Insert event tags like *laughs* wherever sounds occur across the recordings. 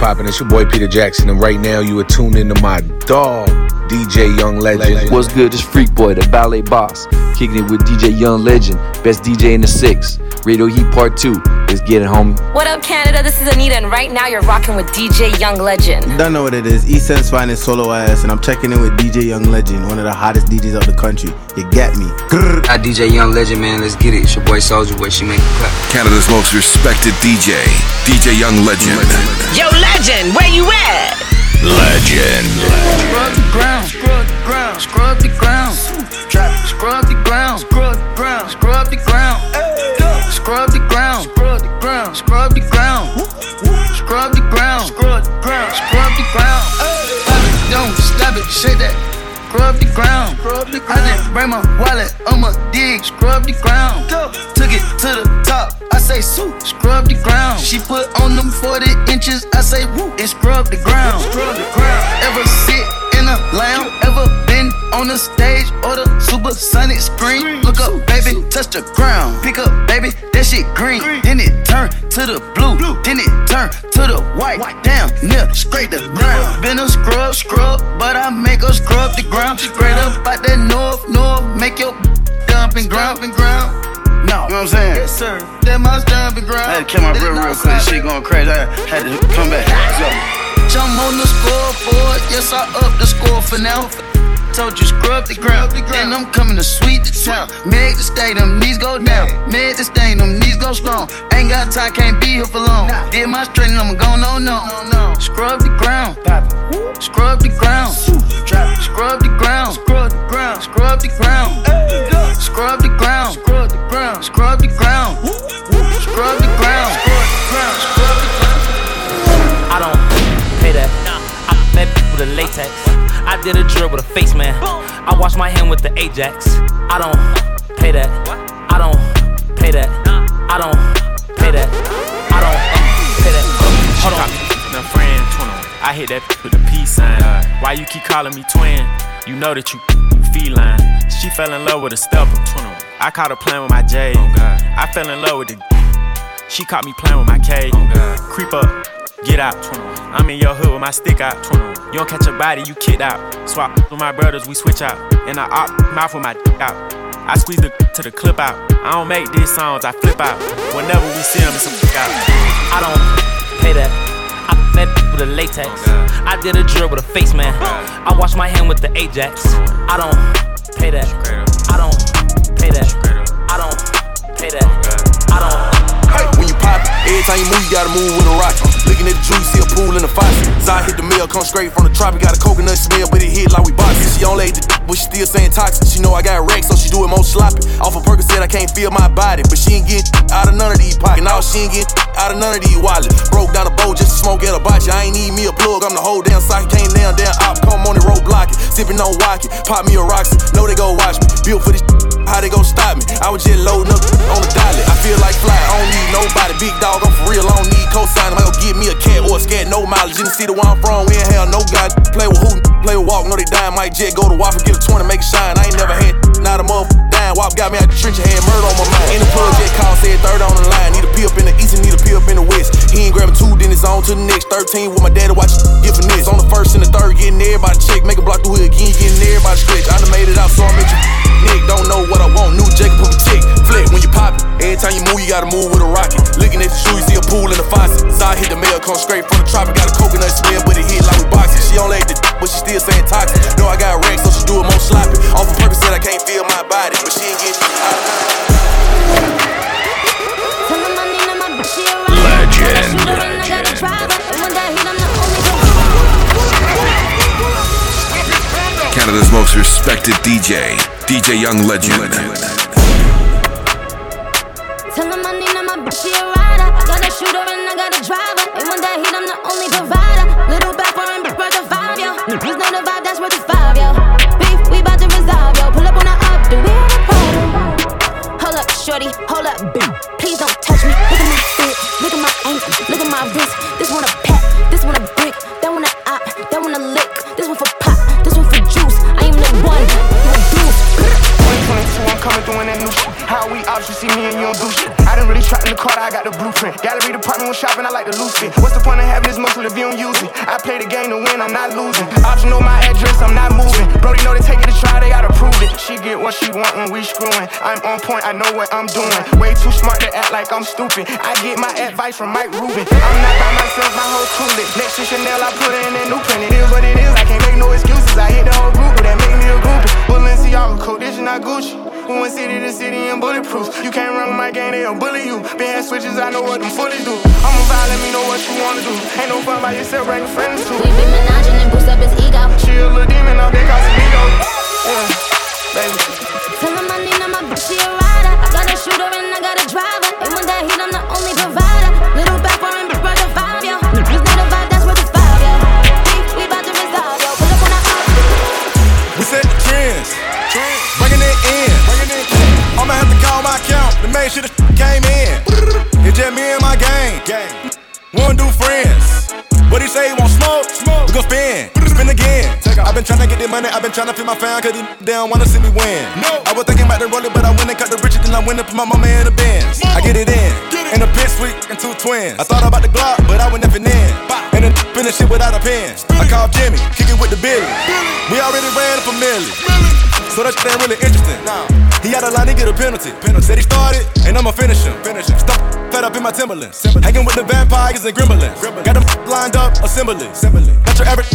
poppin'? It's your boy Peter Jackson, and right now you are tuned into my dog, DJ Young Legend. What's good? It's Freak Boy, the ballet boss, kicking it with DJ Young Legend, best DJ in the six. Radio Heat Part 2. Let's get it, homie. What up, Canada? This is Anita, and right now you're rocking with DJ Young Legend. Don't know what it is. East End's finest solo ass, and I'm checking in with DJ Young Legend, one of the hottest DJs of the country. You get me. Grrr. Hi, DJ Young Legend, man. Let's get it. It's your boy Soldier Boy. She make it clap. Canada's most respected DJ, DJ Young Legend. Yo, Legend, where you at? Legend. Scrub the ground, scrub the ground, scrub the ground. Trap, scrub the ground, scrub the ground, scrub the ground. Scrub the ground, scrub the ground, scrub the ground. Scrub the ground, scrub the ground, scrub the ground. Don't stop it, shake that. Scrub the ground. I didn't bring my wallet, I'ma dig, scrub the ground. Took it to the top, I say sue, scrub the ground. She put on them 40 inches, I say woo, and scrub the ground. Scrub the ground. Ever sit in a lounge, ever on the stage or the supersonic screen? Look up, baby, touch the ground. Pick up, baby, that shit green. Then it turn to the blue, then it turn to the white. Down, near, scrape the ground. Been a scrub, scrub, but I make her scrub the ground. Straight up out that north, north, make your dumping ground, and ground. No. You know what I'm saying? Yes, sir. That my dumping ground. I had to kill my real, real quick. Shit going crazy. I had to come back. Let's go. Jump on the scoreboard, yes, I up the score for now. Told you scrub the ground, and I'm coming to sweep the town. Make the stay, them knees go down. Make the stay, them knees go strong. Ain't got time, can't be here for long. Did my training, I'm going no, no. Scrub the ground, scrub the ground, scrub the ground, scrub the ground, scrub the ground, scrub did a drill with a face man. I wash my hand with the Ajax. I don't pay that. I don't pay that. I don't pay that. I don't uh, pay that. Hold on. Now, friend, 21. I hit that with the peace sign. Why you keep calling me twin? You know that you, you feline. She fell in love with a stepper. I caught her playing with my J. Oh, I fell in love with the. She caught me playing with my K. Oh, Creep up, get out. I'm in your hood with my stick out. You don't catch a body, you kicked out. Swap with my brothers, we switch out. And I op mouth with my dick out. I squeeze the to the clip out. I don't make these songs, I flip out. Whenever we see them, it's a fuck out. I don't pay that. I met with a latex. I did a drill with a face man. I wash my hand with the Ajax. I don't pay that. I don't pay that. I don't pay that. I don't. Every time you move, you gotta move with a rocket. Looking at the juice, see a pool in the faucet. Zai hit the mill, come straight from the tropic. Got a coconut smell, but it hit like we boxing. She on ate the d- but she still saying toxic. She know I got wrecked, so she do it more sloppy. Off of Percocet, I can't feel my body, but she ain't get out of none of these pockets. Now she ain't get out of none of these wallets. Broke down a bowl just to smoke at a botch. I ain't need me a plug, I'm the whole damn socket. Came down, down, op, come on the road block it. Sipping on Wocky, pop me a Roxy. Know they go watch me. Built for this how they gon' stop me? I was just loading up on the dolly. I feel like fly, I don't need nobody. Big dog, I'm for real, I don't need cosign. I go get me a cat or a scat, no mileage. In the city where I'm from, we ain't hell no God. Play with who, play with walk, know they dying. Might jet, go to Waffle, get a 20, make it shine. I ain't never had not a motherfucker dying. Wop got me out the trench, had murder on my mind. In the plug, jet call, said third on the line. Need a pee up in the east and need a pee up in the west. He ain't grabbing two, then it's on to the next. 13 with my daddy, watch get finesse. On the first and the third, getting everybody check. Make a block through hood again, getting everybody stretch. I done made it out, so I make you. Nick don't know what I want. New Jacob put tick. Flick when you pop it. Every time you move, you gotta move with a rocket. Looking at the shoe, you see a pool in the faucet. Side hit the mail, come straight from the tropic. Got a coconut smell, but it hit like we boxing. She on like the but she still saying toxic. Know I got wrecked, so she do it more sloppy. Off of purpose, said I can't feel my body, but she Legend. Canada's most respected DJ, DJ Young Legend. Tell him I need my bitch, she a rider. I got a shooter and I got a driver. Shorty, hold up, boo. Please don't touch me. Look at my fit, look at my ankle, look at my wrist. This one a pet, this one a brick, that one a op, that one a lick. This one for pop, this one for juice. I am the one, a deuce. 2022, I'm coming through in that new. How we ops to see me and you don't do shit. I done really tried in the car, I got the blueprint. Gallery department when shopping, I like to loose fit. What's the point of having this muscle if you don't use it? I play the game to win, I'm not losing. Option know my address, I'm not moving. Brody know they take it to try, they gotta prove it. She get what she want when we screwing. I'm on point, I know what I'm doing. Way too smart to act like I'm stupid. I get my advice from Mike Rubin. I'm not by myself, my whole crew lit. Next to Chanel, I put it in a new print. It is what it is, I can't make no excuses. I hit the whole group, but that make me a groupie. Balenciaga coat, this is not Gucci. We went city to city and bulletproof. You can't run my game, they'll bully you. Been had switches, I know what them fully do. I'm a vibe, let me know what you wanna do. Ain't no fun by yourself, bring friends too. We be menaging and boost up his ego. She a little demon, all they cause ego. Yeah, baby. Tell him I need my bitch, she tryna feed my fam, cause they don't wanna see me win. No. I was thinking about the roller, but I went and cut the riches, then I went and put my mama in the Benz. I get it in, get it. in a pit sweet and two twins. I thought about the Glock, but I went nothing in. And then finish it without a pen. I called Jimmy, kick it with the Billy. We already ran up a million. So that shit ain't really interesting. Nah. He had a line, he get a penalty. Penalty. Said he started, and I'ma finish him. Finish him. Stop fed up in my Timberlands. Hanging with the vampires and gremlins. Got them lined up, assembly. Got your average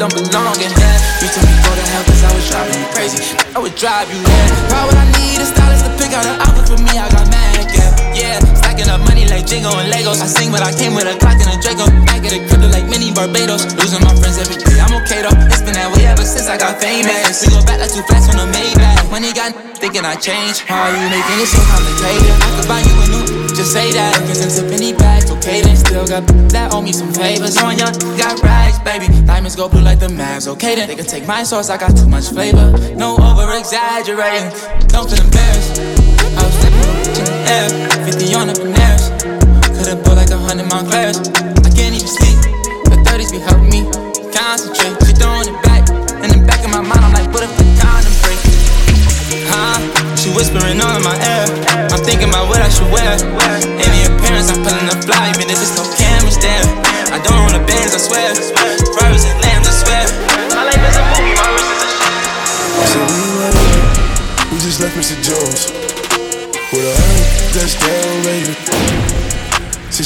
anymore, cause that shit don't belong in here. You told me go to hell, cause I was driving you crazy. I would drive you there. Why would I need a stylist to pick out an outfit for me? I got mad, yeah. Yeah, stacking up money like Jingo and Legos. I sing, but I came with a clock and a Draco. I get a crypto like mini Barbados. Losing my friends every day, I'm okay though. It's been that way ever since I got famous. We go back like two flats on a Maybach. Money got thinking I changed. How you making it so complicated? I could buy you a new, just say that. Cause it's a penny back, okay then. Still got that owe me some favors. Oh, on young, got rags, baby. Diamonds go blue like the Mavs, okay then. They can take my sauce, I got too much flavor. No over exaggerating. Don't feel embarrassed. I was flipping in the air, 50 on the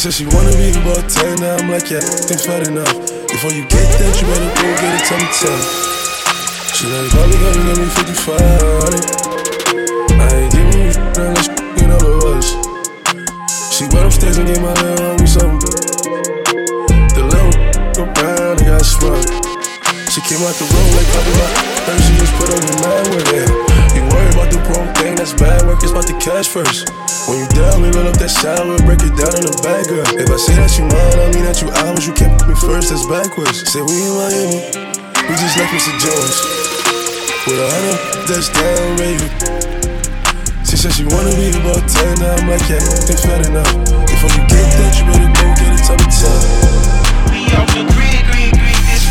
said she wanna be 10, now I'm like, yeah, ain't fat enough. Before you get that, you better go get tell me 10. She like, probably gotta give me 55, honey. I ain't giving you shit unless you know the was. She went upstairs and gave my little homie something. The little go round and got sprung. She came out the room like probably my third, she just put on the mad with it. You worry about the wrong thing, that's bad work, it's about the cash first. When you down, we roll up that shower, break it down in the bag, girl. If I say that you mine, I mean that you ours, you can't put me first, that's backwards. Say we in Miami, we just left Mr. Jones. With a hundred, that's down, baby. She said she wanna be about 10, now I'm like, yeah, ain't fat enough. Before you get that, you better go get it, tell me 10. We off the grid, grid,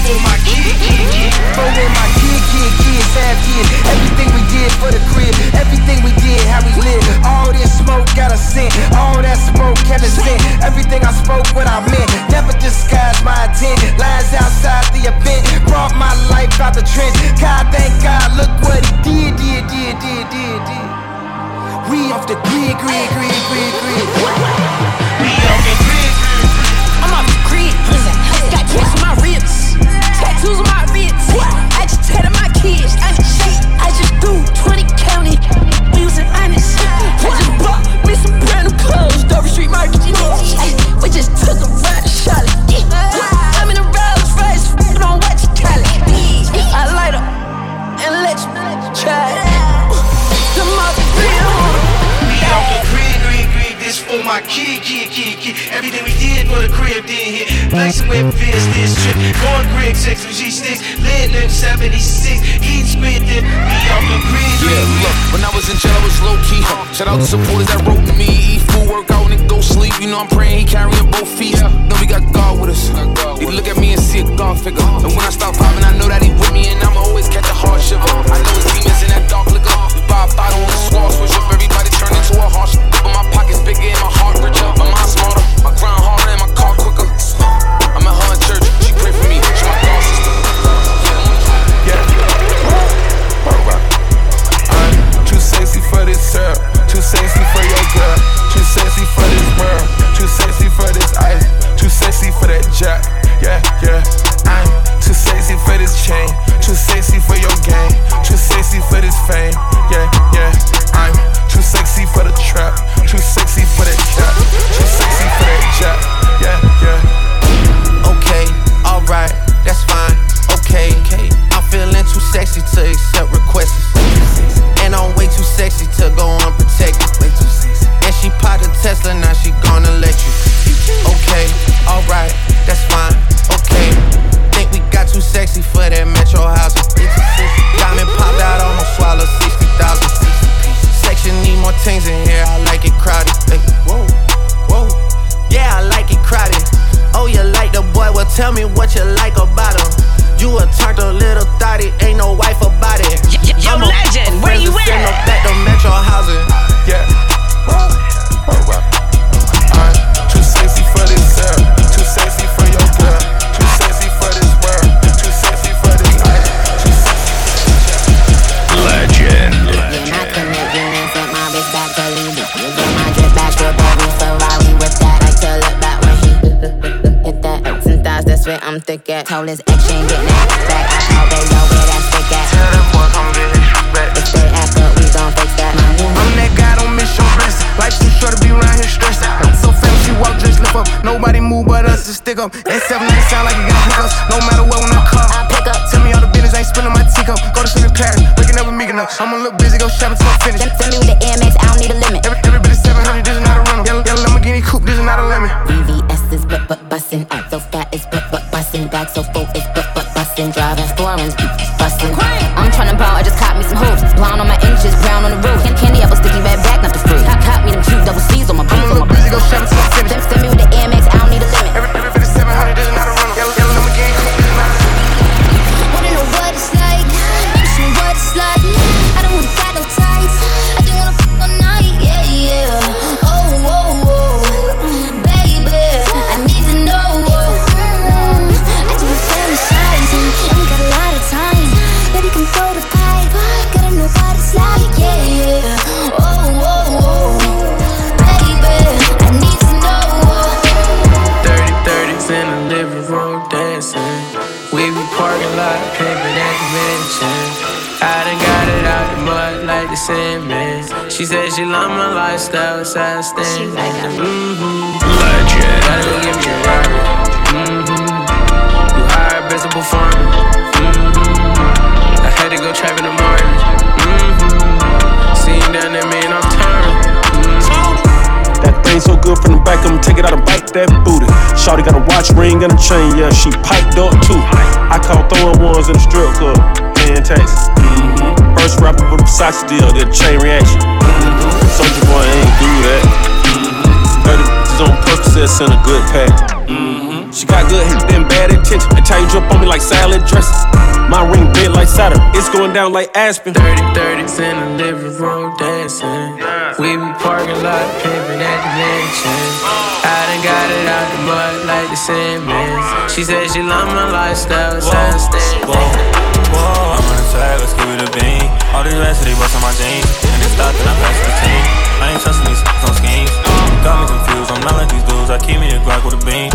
grid, this my kid, kid, kid. For when my kid, kid, kids have kids. Everything we did for the crib, everything we did, how we live. All this smoke got a scent, all that smoke Kevin sent. Everything I spoke, what I meant. Never disguised my intent. Lines outside the event, brought my life out the trench. God, thank God, look what he did, did, did, did, did, did. We off the grid, grid, grid, grid, grid. We off the grid, I'm off the grid. Got kids on my ribs, on my ribs. Out to supporters that wrote me. Eat food, work out, and go sleep. You know I'm praying he carrying both feet. Yeah. Know we got God with us. He look at me and see a God figure. And when I stop popping, I'm thick at. Told his ex she ain't getting that back. I called they yo where that stick at. Tell them boy come get his back. If they act up, we gon' fix that. I'm that guy, don't miss your blessing. Life's too short to be around here stressed. So fam, she walk, just lift up. Nobody move but us to stick up. That 7 sound like it got hiccups. No matter what, when I call, I pick up. Tell me all the business, ain't spilling my teacup. Go to sleep in Paris, waking up with me enough. I'm a little busy, go shopping till I'm finished. Like the Sandman. She said she love my lifestyle, so I stand. Mm-hmm. Legend. Gotta give me a rocket. Mm-hmm. You hired best of performer. Mm-hmm. I had to go trap in the morning. Mm-hmm. Seen down there, man, I'm That thing so good from the back, I'ma take it out and bite that booty. Shawty got a watch ring and a chain, yeah, she piped up too. I call throwing ones in the strip club, paying taxes. Mm-hmm. First rapper with a Versace deal, a chain reaction. Mm-hmm. Soldier boy ain't do that. Mm-hmm. 30 bitches on Percocets and a good pack. She got good hit, then bad intention. And tell you drip on me like salad dressing. My ring big like Saturn, it's going down like Aspen. 30 30s in the living room dancing. We be parking lot, pimping at the mansion. I done got it out the mud like the Sandman. She said she love my lifestyle, so I stand. Whoa, I'm on the track, let's give it a bean. All these rats, they bust on my jeans. And they stop, then I pass the team. I ain't trusting these on schemes. Got me confused, I'm not like these dudes. I keep me a Glock with a beam.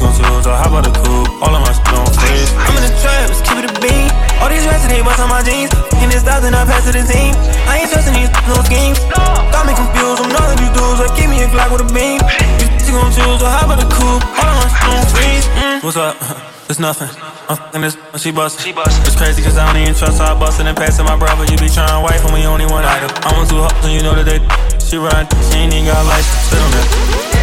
You gon' choose, or how about a coupe? All of my shit on freeze. I'm in the trap, let's keep it a bean. All these rats, they bust on my jeans. And they stop, then I pass to the team. I ain't trusting these *laughs* on schemes. Got me confused, I'm not like these dudes. I keep me a Glock with a beam. You gon' choose, or how about a coupe? All of my shit on freeze. Mm. What's up? *laughs* It's nothing. I'm fucking this, *laughs* she bust. She. It's crazy cause I don't even trust her. I bustin' and passing my brother. You be trying wife and we only one item. I want two hoes and you know that they she ride. She ain't even got license. Sit on that.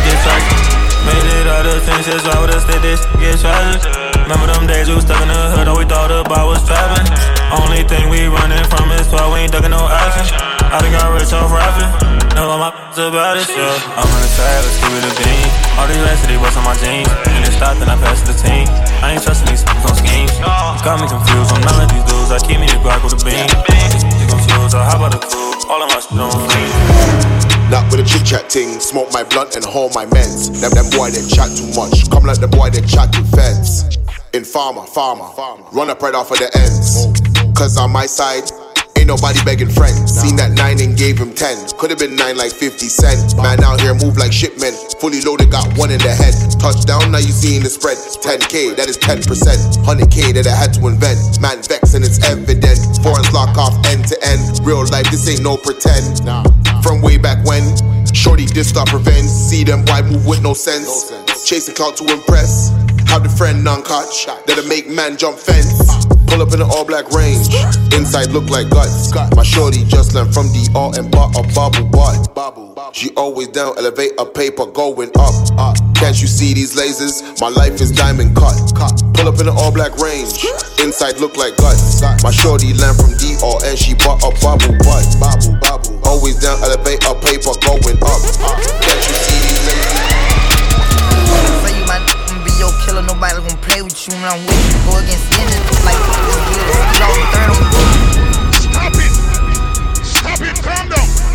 Get tracked. Made it the things that's why with us that this get tragic. Remember them days we was stuck in the hood, all we thought about was trapping. Only thing we running from is why we ain't ducking no action. I done got rich off rapping. Know all my *laughs* about it, yeah. I'm on the track, let's give it a beam. All these rats, they on my jeans. And they stop, then I pass to the team. I ain't trusting these *laughs* on schemes. Got me confused, I'm not like these dudes. I keep me a Glock with a beam. You choose, or how about a coupe? All of my shit on fleek. Not with a chit chat ting, smoke my blunt and hold my meds. Them them boy they chat too much, come like the boy they chat to feds. In farmer, farmer, run up right off of the ends. Cause on my side, ain't nobody begging friends. Seen that nine and gave him ten. Could've been nine like 50 cent. Man out here move like shipmen. Fully loaded, got one in the head. Touchdown, now you seeing the spread. 10k, that is 10%. 100k that I had to invent. Man vexing, it's evident. Foreigns lock off end to end. Real life, this ain't no pretend. From way back when, Shorty did stop revenge. See them boy move with no sense. Chasing clout to impress. Have the friend non-catch that'll make man jump fence. Pull up in an all black range. Inside look like guts. My shorty just learned from the all and bought a bubble butt. She always down, elevate a paper going up. Can't you see these lasers? My life is diamond cut. Pull up in an all black range. Inside look like guts. My shorty learned from D all and she bought a bubble butt. Always down, elevate a paper going up. Can't you see your killer, nobody gon' play with you when I'm with you. Go against any like get off the third on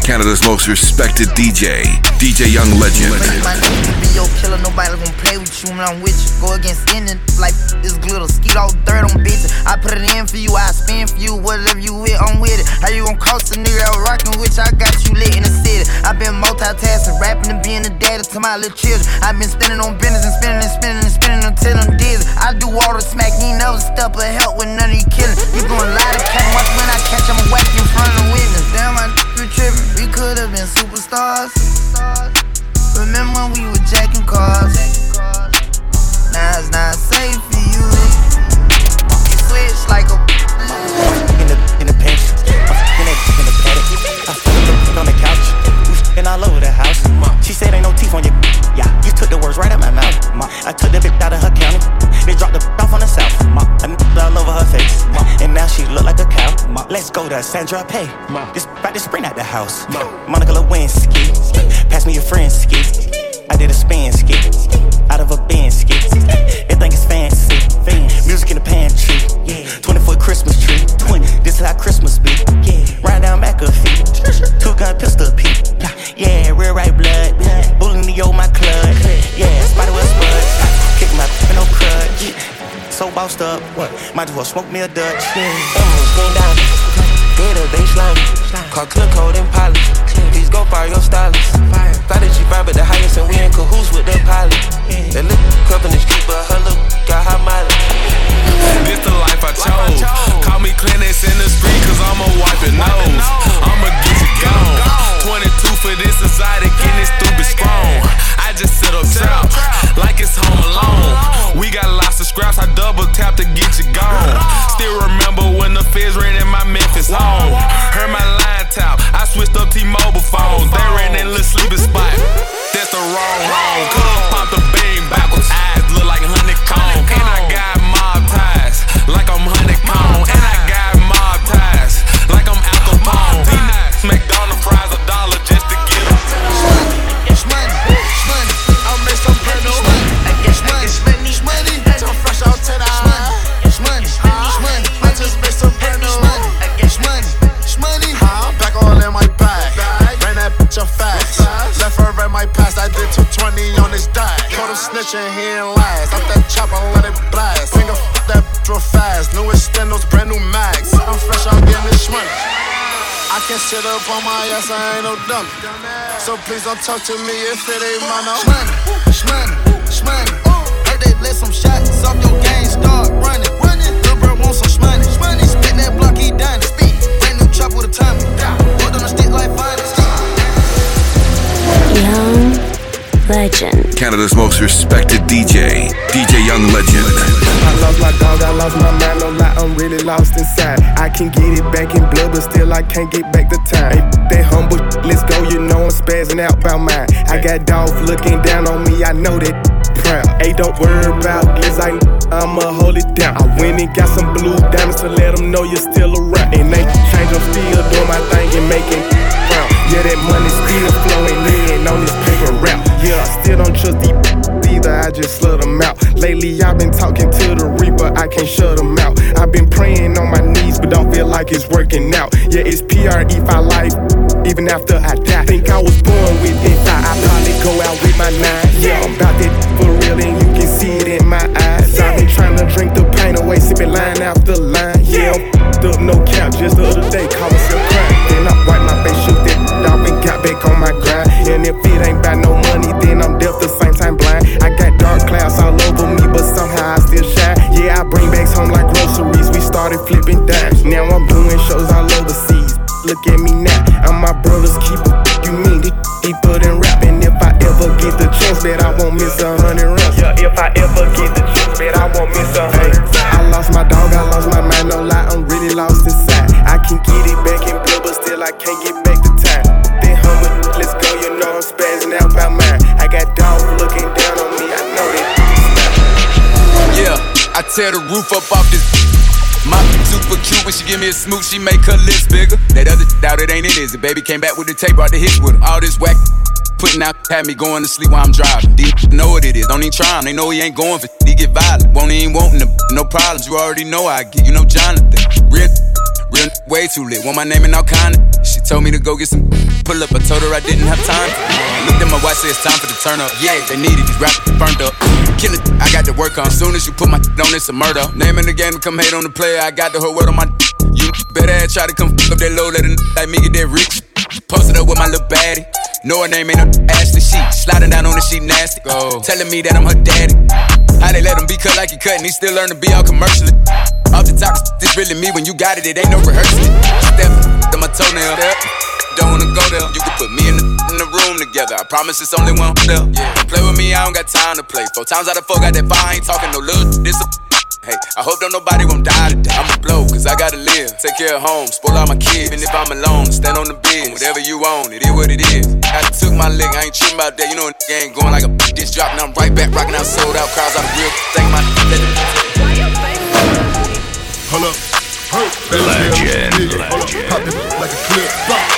Canada's most respected DJ, DJ Young Legend. Be your killer, nobody gon' play with you when I'm with you. Go against like this glitter. Skeet all third on bitches. I put it in for you, I spin for you. Whatever you with, I'm with it. How you gon' cost a nigga out? I got you lit in the city. i been multitasking, rapping and being a daddy to my little children. i been spending on business and spending and spending and spending until I'm dizzy. I do all the smack, never step help with none of you killing. You gon' lie to Pay. This about to sprint out the house. Monica Lewinsky. Pass me your friend ski. I did a spin ski. Out of a bin ski. Everything is fancy. Music in the pantry. Yeah. 20 foot Christmas tree. 20. This is how Christmas be. Yeah. Ride down McAfee. *laughs* Two gun pistol peep. Yeah, real right blood. Bullying the old oh my club. Yeah, spider web spud. Kick my no crutch. So bossed up. What? Might as well smoke me a Dutch. Going down. Get a baseline. Call clip ass, I ain't no dummy. So please don't talk to me if it ain't my no. Shmoney, shmoney, shmoney. Heard they let some shots off your game, start running. Legend. Canada's most respected DJ, DJ Young Legend. I lost my dog, I lost my mind, no lie, I'm really lost inside. I can get it back in blood, but still I can't get back the time. Hey, they humble, let's go, you know I'm spazzing out about mine. I got dogs looking down on me, I know that proud. Hey, don't worry about this, I, I'ma hold it down. I went and got some blue diamonds to let them know you're still around. And they change, I'm still doing my thing and making proud. Yeah, that money still flowing in on this paper route. Yeah, I still don't trust these either, I just slut them out. Lately, I've been talking to the Reaper, I can't shut them out. I've been praying on my knees, but don't feel like it's working out. Yeah, it's PRE for life, even after I die. Think I was born with it, I probably go out with my nine. Yeah, I'm about that for real, and you can see it in my eyes. I've been trying to drink the pain away, sipping line after line. Yeah, I'm up, no cap, just the other day, call myself And if it ain't about no money, then I'm deaf the same time blind. I got dark clouds all over me, but somehow I still shine. Yeah, I bring bags home like groceries. We started flipping dimes. Now I'm doing shows all overseas. Look at me now, I'm my brother's keeper. You mean it deeper than rap? And if I ever get the chance, bet I won't miss a hundred rounds. Yeah, if I ever get tear the roof up off this. My super cute when she give me a smooch, she make her lips bigger. That other doubt it ain't it, is it? Baby came back with the tape, brought the hits with. All this whack putting out had me going to sleep while I'm driving. These know what it is, don't even try him. They know he ain't going for he get violent. Won't even wanting the no problems. You already know I get. You know Jonathan, real, real way too lit. Want my name in all kind of. Told me to go get some pull up. I told her I didn't have time. Looked at my watch, said it's time for the turn up. Yeah, they need it. These rappers burned up. Kill it, I got to work on. Soon as you put my on, it's a murder. Name in the game, come hate on the player. I got the whole word on my. You better try to come up that low, let a like me get that rich. Posted up with my little baddie. Know her name ain't no Ashley. She sliding down on the sheet nasty. Go. Telling me that I'm her daddy. How they let him be cut like he cut and he still learn to be all commercially. Off the top, this really me when you got it, it ain't no rehearsing. Step to my toenail. Step. Don't wanna go there. You can put me in the, in the room together. I promise it's only one there. Yeah. Play with me, I don't got time to play. Four times out of four, got that fire. I ain't talking no little. This a Hey, I hope don't nobody won't die today. I'ma blow, cause I gotta live. Take care of home, spoil all my kids. Even if I'm alone, stand on the bed. Whatever you own, it is what it is. I took my lick, I ain't tripping about that. You know, ain't going like a bitch. this drop. Now I'm right back, rocking out, sold out crowds. I'm real. Thank my Hold up. Legend, legend. Pop it like a clip.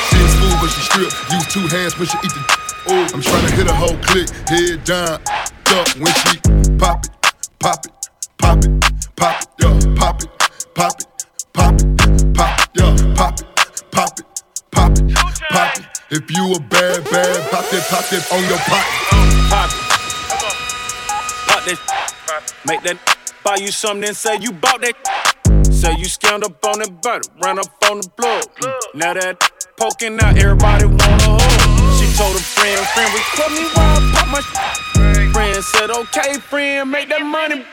She in school, but she strip. Use two hands when she eat the. Oh, I'm trying to hit a whole click. Head down, up when she pop it, pop it, pop it, pop it, yo, pop it, pop it, pop it, pop it, yo, pop it, pop it, pop it, pop it. If you a bad, bad, pop it, pop it on your pocket. Pop it. Pop that. Make that buy you something, then say you bought that. Say you scammed up on that butter, ran up on the plug. Mm. Now that poking out, everybody wanna hug. She told a friend, friend, record me while I pop my sh-. Friend said, okay, friend, make that money.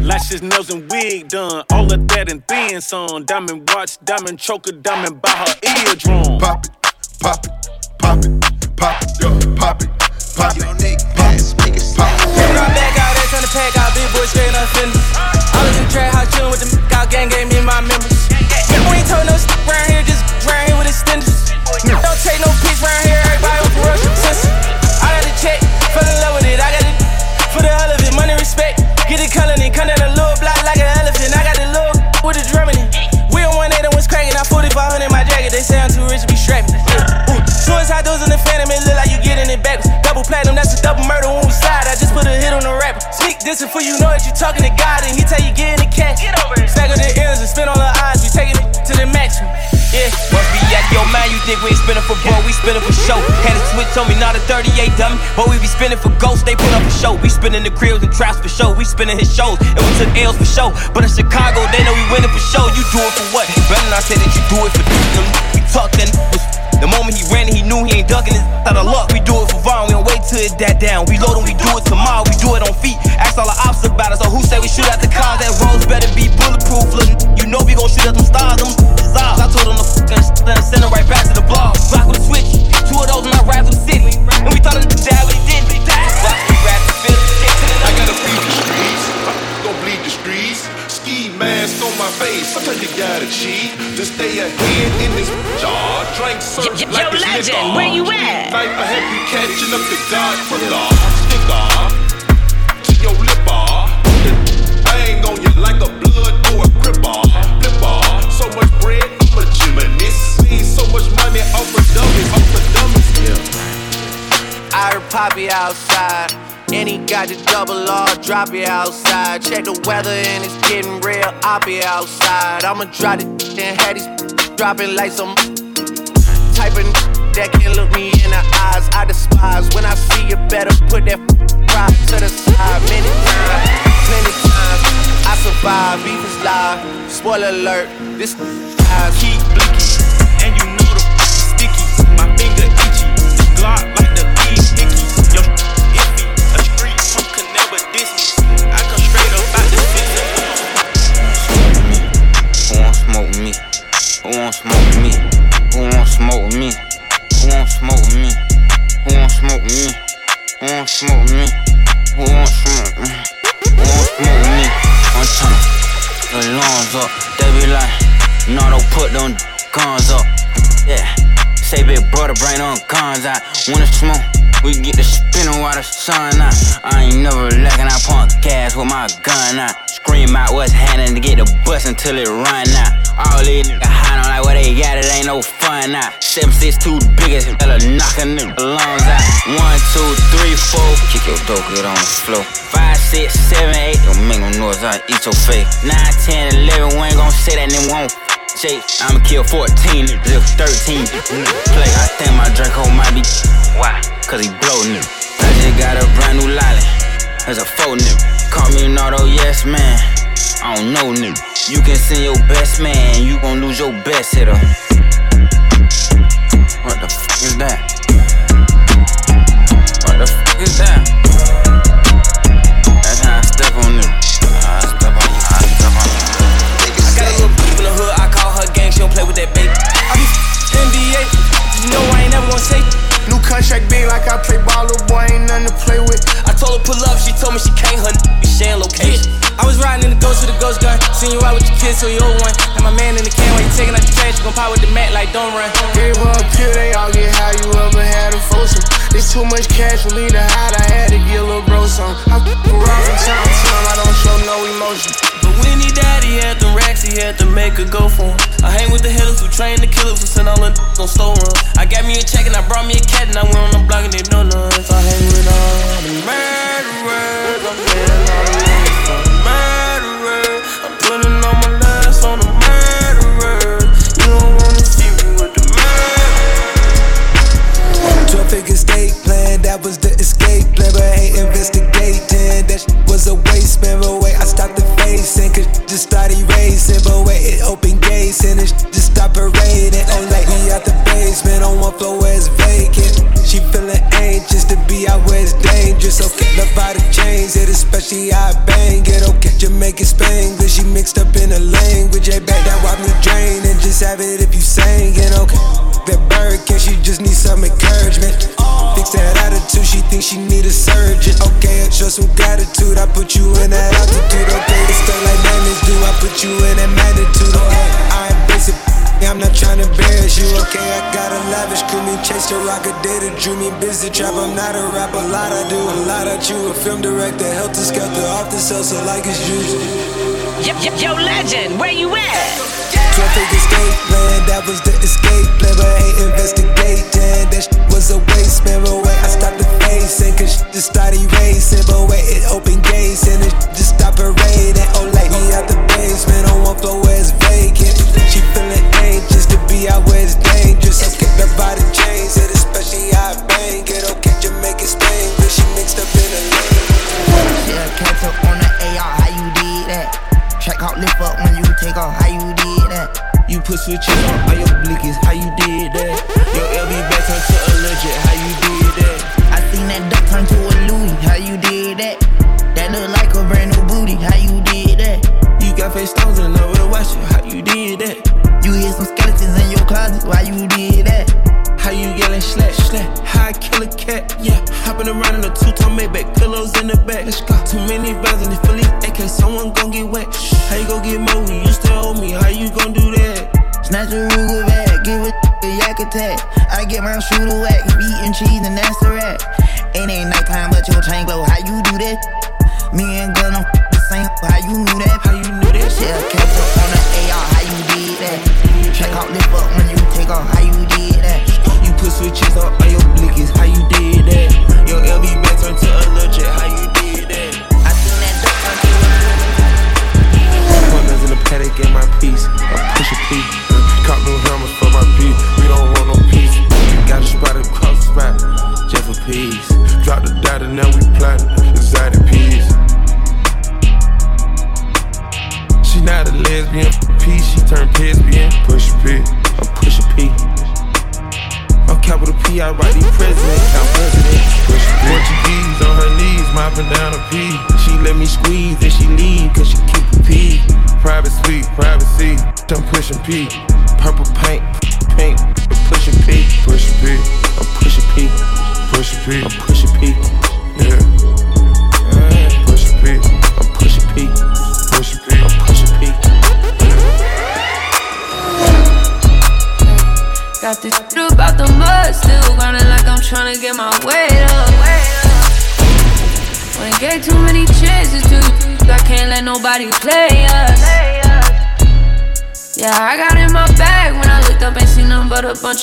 Lashes, nails, and wig done. All of that and then some. Diamond watch, diamond choker, diamond by her eardrum. Pop it, pop it, pop it, pop it, yo, pop it, pop it, pop it, pop it. Run back out there, turn the pack out, big boy straight up fenders. I was in the trap house chillin' with the out gang, gave me my members. We ain't told no st- round here, just round here with extenders. Don't take no pics round here, everybody on Russian sense. I got the check, fell in love with it, I got it for the hell of it, money respect. Get it color and come down a little block like an elephant. I got the little with the drumming it. We on one eight was cracking, I 4500 in my jacket, they say I'm too rich to be strapping. Ooh, soon I doze in the phantom, it look like you getting it backwards. Double platinum, that's a double murder when we slide. I just put a hit on the rapper. Speak this for you know that you talking to God, and he tell you get in the cash. Get over it. Stagger the ends and spin on the eyes, we taking it to the maximum. Yeah. Must be out your mind, you think we ain't spinning for bro. We spinning for show. Had a switch on me, not a 38 dummy. But we be spinning for ghosts, they put up a show. We spinning the cribs and traps for show. We spinning his shows, and we took L's for show. But in Chicago, they know we winning for show. You do it for what? Better not say that you do it for them. We talk then. The moment he ran, he knew he ain't ducking his out of luck. We do it for Vaughn, we don't wait till it that down. We load him, we do it tomorrow, we do it on feet. Ask all the ops about it, so who say we shoot at the cars? That roads better be bulletproof. Look, you know we gon' shoot at them stars, them stars. I told him to fucking him send him right back to double R, drop it outside. Check the weather and it's getting real, I'll be outside. I'ma drop it and have these dropping like some typing that can look me in the eyes. I despise when I see you better put that pride to the side. Many times, plenty times, I survive. Beef is live. Spoiler alert, this eyes keep bleaky. Out. When it's smoke, we get the spinning while the sun out. I ain't never lacking, I pump gas with my gun out. Scream out what's happening to get the bus until it run out. All these niggas on like what they got, it ain't no fun now. Seven six two the biggest, that'll knock a nigga lungs out. One, two, three, four, kick your dope, get on the floor. Five, six, seven, eight, don't make no noise, I eat your face. Nine, ten, eleven, we ain't gon' say that, and then won't. I'ma kill 14, if 13 mm, play. I think my Draco might be why? Cause he nigga. I just got a brand new lolly. There's a faux nigga. Call me an auto yes man. I don't know nigga. You can send your best man, you gon' lose your best hitter. What the fuck is that? What the fuck is that? That's how I step on nigga. Play with that baby. I be NBA, you know I ain't never gonna say. New contract being like I play ball, little boy ain't nothing to play with. I told her pull up, she told me she can't, her be sharing location. I was riding in the ghost with the ghost gun, seen you out with your kids, so you old one. And my man in the can while you taking out the trash, you gon' pop with the mat like don't run. Gave her a pill, they all get how you ever had a foursome. There's too much cash for me to hide, I had to get a little bro some. I f around from time to time, I don't show no emotion. But when he died, he had the racks, he had to make her go for him. I hang with the hitters who train the killers who send all the on store run. I got me a check and I brought me a cat and I went on the block and they know none. If I hang with all the murderers, I'm that was the escape but ain't investigating. That shit was a waste, man. But wait, I stopped the facing, cause just started racing. But wait, it opened gates and it just stopped parading. Oh, like me out the basement on one floor where it's vacant. She feeling anxious to be out where it's dangerous. Okay, love by the chains, it especially how I bang it. Okay, Jamaican Spanglish, she mixed up in a language. Hey, back that wipe me drain and just have it if you sang it. Okay, that bird can she just I show some gratitude, I put you in that altitude. Okay, it's stuff like madness do, I put you in that magnitude. Oh, okay, I embrace it. I'm not trying to embarrass you, okay? I got a lavish crew, me chase the rocket, data, drew me busy trap. I'm not a rapper, a lot I do, a lot I chew. A film director, helter skelter, off the cell, so like it's usual. Yo, yo, yo, legend, where you at? 12 figure state plan, that was the escape plan, but I ain't investigating. That shit was a waste, man. But wait, I stopped the racing, cause shit just started racing. But wait, it open gates and it just stop parading. Oh, like me out the basement on one floor where it's vacant. She feeling anxious to be out where it's dangerous. I keep her by the chains, it especially I bang it. Okay, Jamaican Spain, but she mixed up in a lane. She a catch up on the AR, how you did that? Check out, lift up when you take off, how you did that? You put switches on all your blinkies, how you did that? Hopping around in a two-tone Maybach, pillows in the back. Let's go. Too many rounds in the Philly AK, someone gon' get wet. How you gon' get more when you still owe me? How you gon' do that? Snatch a Ruger back, give a a yak attack. I get my shooter whack, beating cheese and that's the rat. It ain't nice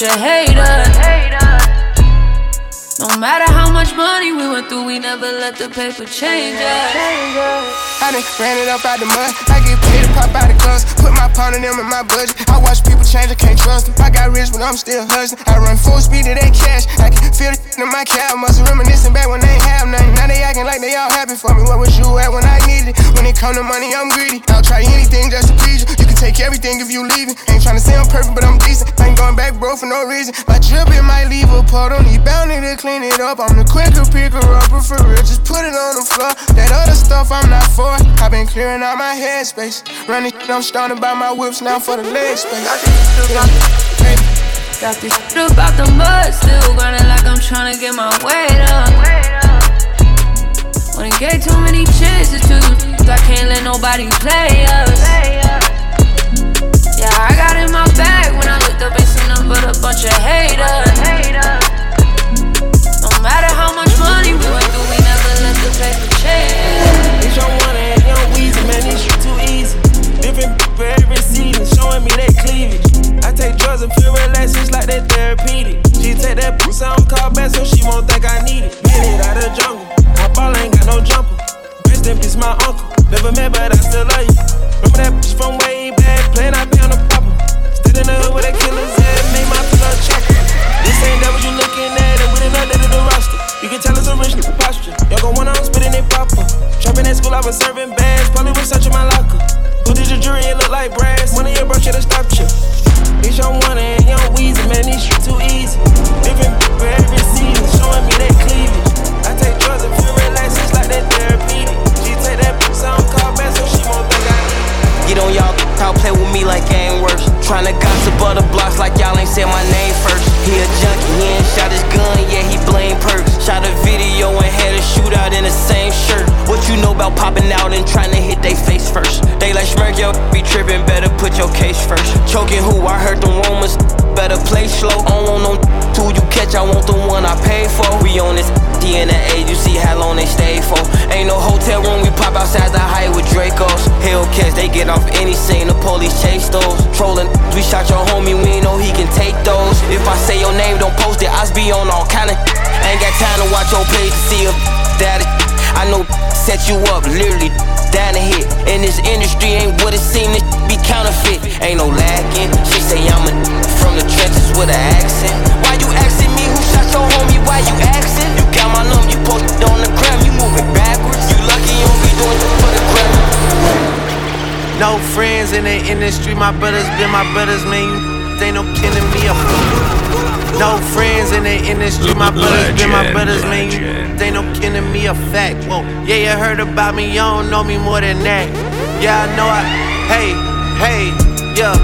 such a hater. No matter how much money we went through, we never let the paper change us. I done ran it up out the mud. I get paid to pop out the clubs. Put my pound in them in my budget change, I can't trust. I got rich, but I'm still hustling. I run full speed to that cash. I can feel it in my cap. Must reminiscing back when they ain't have nothing. Now they acting like they all happy for me. Where was you at when I needed it? When it come to money, I'm greedy. I'll try anything just to please you. You can take everything if you leave me. Ain't trying to say I'm perfect, but I'm decent. I ain't going back, bro, for no reason. My drip, it might leave a puddle. Need bounty to clean it up. I'm the quicker picker upper for real. Just put it on the floor. That other stuff I'm not for. I've been clearing out my headspace. Running, I'm starting by my whips now for the leg space. Got this shit about the mud, still grinding like I'm trying to get my weight up. Wanna get too many chances to you, I can't let nobody play ain't no lacking. She say I'm a from the trenches with an accent. Why you asking me who shot your homie? Why you asking? You got my number, you posted on the gram, you moving backwards. You lucky you don't be doing this for the gram. No friends in the industry, my brothers been my brothers, man. You ain't no kidding me up. No friends in the industry, my brothers been my brothers, man. You ain't no kidding me a fact. Whoa, yeah, you heard about me, you don't know me more than that. Yeah, I know I, hey, hey yeah.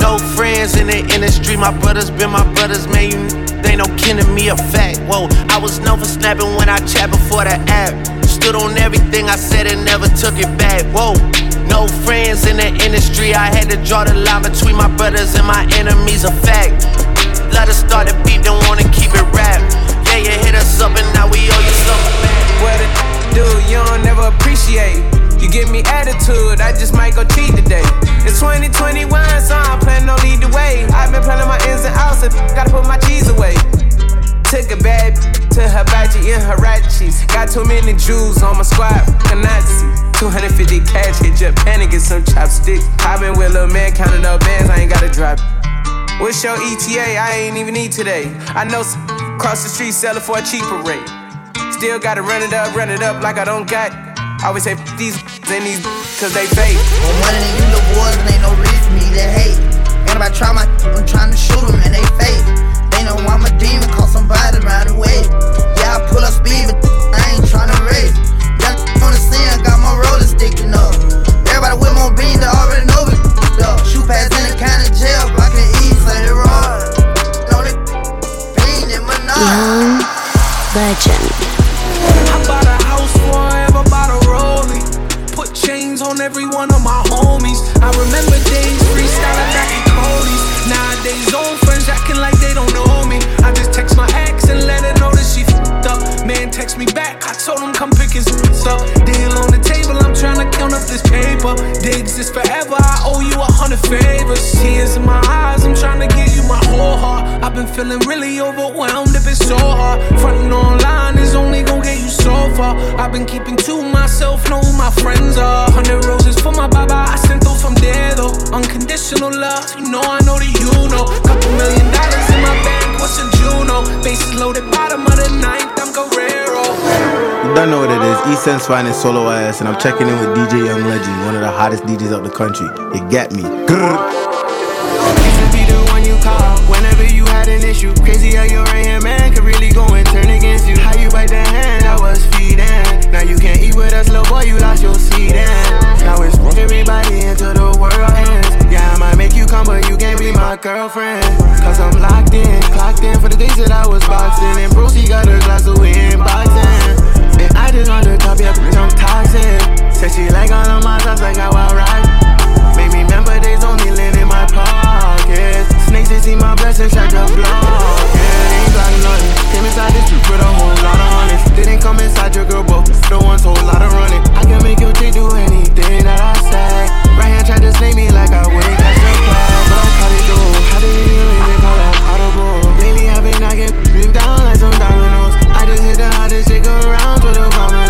No friends in the industry, my brothers been my brothers, man. You, they no kidding me a fact. Whoa, I was known for snapping when I chat before the app. Stood on everything I said and never took it back. Whoa. No friends in the industry, I had to draw the line between my brothers and my enemies. A fact. Let us start a beat, don't wanna keep it rap. Yeah, you hit us up and now we owe you something back. What it do, you don't never appreciate. You give me attitude, I just might go cheat today. It's 2021, so I'm planning on lead the way. I've been planning my ins and outs, and gotta put my cheese away. Took a bad to Hibachi in Harachis. Got too many Jews on my squad, a Nazi. 250 cash, hit Japan and get some chopsticks. i been with little man counting up bands, I ain't gotta drop It. What's your ETA? I ain't even need today. I know some cross the street sell it for a cheaper rate. Still gotta run it up, run it up like I don't got. I always say these and these cause they fake. More money than you little boys and ain't no reason for me to hate. And if I try my, I'm trying to shoot them and they fake. They know I'm a demon, call somebody right away. Yeah, I pull up speed, but I ain't tryna race. Young on the scene, got my roller sticking up. Everybody with more beans, they already know it. Shoot pads in the county jail, blocking east, say they raw. Know they pain in my Young Legend. Every one of my homies. I remember days freestyling back in Cody's. Nowadays, old friends acting like they don't know me. I just text my ex and let her know that she fucked up. Man, text me back. I told him come pick his up. Trying to count up this paper. Digs is forever. I owe you a hundred favors. Tears in my eyes, I'm trying to give you my whole heart. I've been feeling really overwhelmed. If it's so hard, fronting online is only gonna get you so far. I've been keeping to myself, know who my friends are. Hundred roses for my baba, I sent those from there though. Unconditional love, you know I know that you know. Couple million dollars in my bank, what's a Juno? Bases loaded, bottom of the ninth, I'm Guerrero. Don't know what it is. East Sense finest solo ass, and I'm checking in with DJ Young Legend, one of the hottest DJs out the country. You get me. Whenever you had an issue. Crazy how your right hand man could really go and turn against you. How you bite the hand I was feeding. Now you can't eat with us, little boy, you lost your seat. And now it's everybody into the world ends. Yeah, I might make you come, but you can't be my girlfriend. Cause I'm locked in, clocked in for the days that I was boxing. And Brucey got a glass of weed boxing. I just on the top, yeah, bitch, I'm toxic. Said she like all of my thoughts, like how I ride. Made me remember days only land in my pockets. Snakes, they see my blessings, tried to block it. Ain't got nothing. Came inside this truth with a whole lot of honest. Didn't come inside your girl, but the ones whole lot of running. I can make your chick do anything that I say. Right hand tried to slay me like I wouldn't catch the class. But I caught it though. How did you even call that audible? Lately I've been knocking moved down like some dominoes. Just hit the hottest chick around with a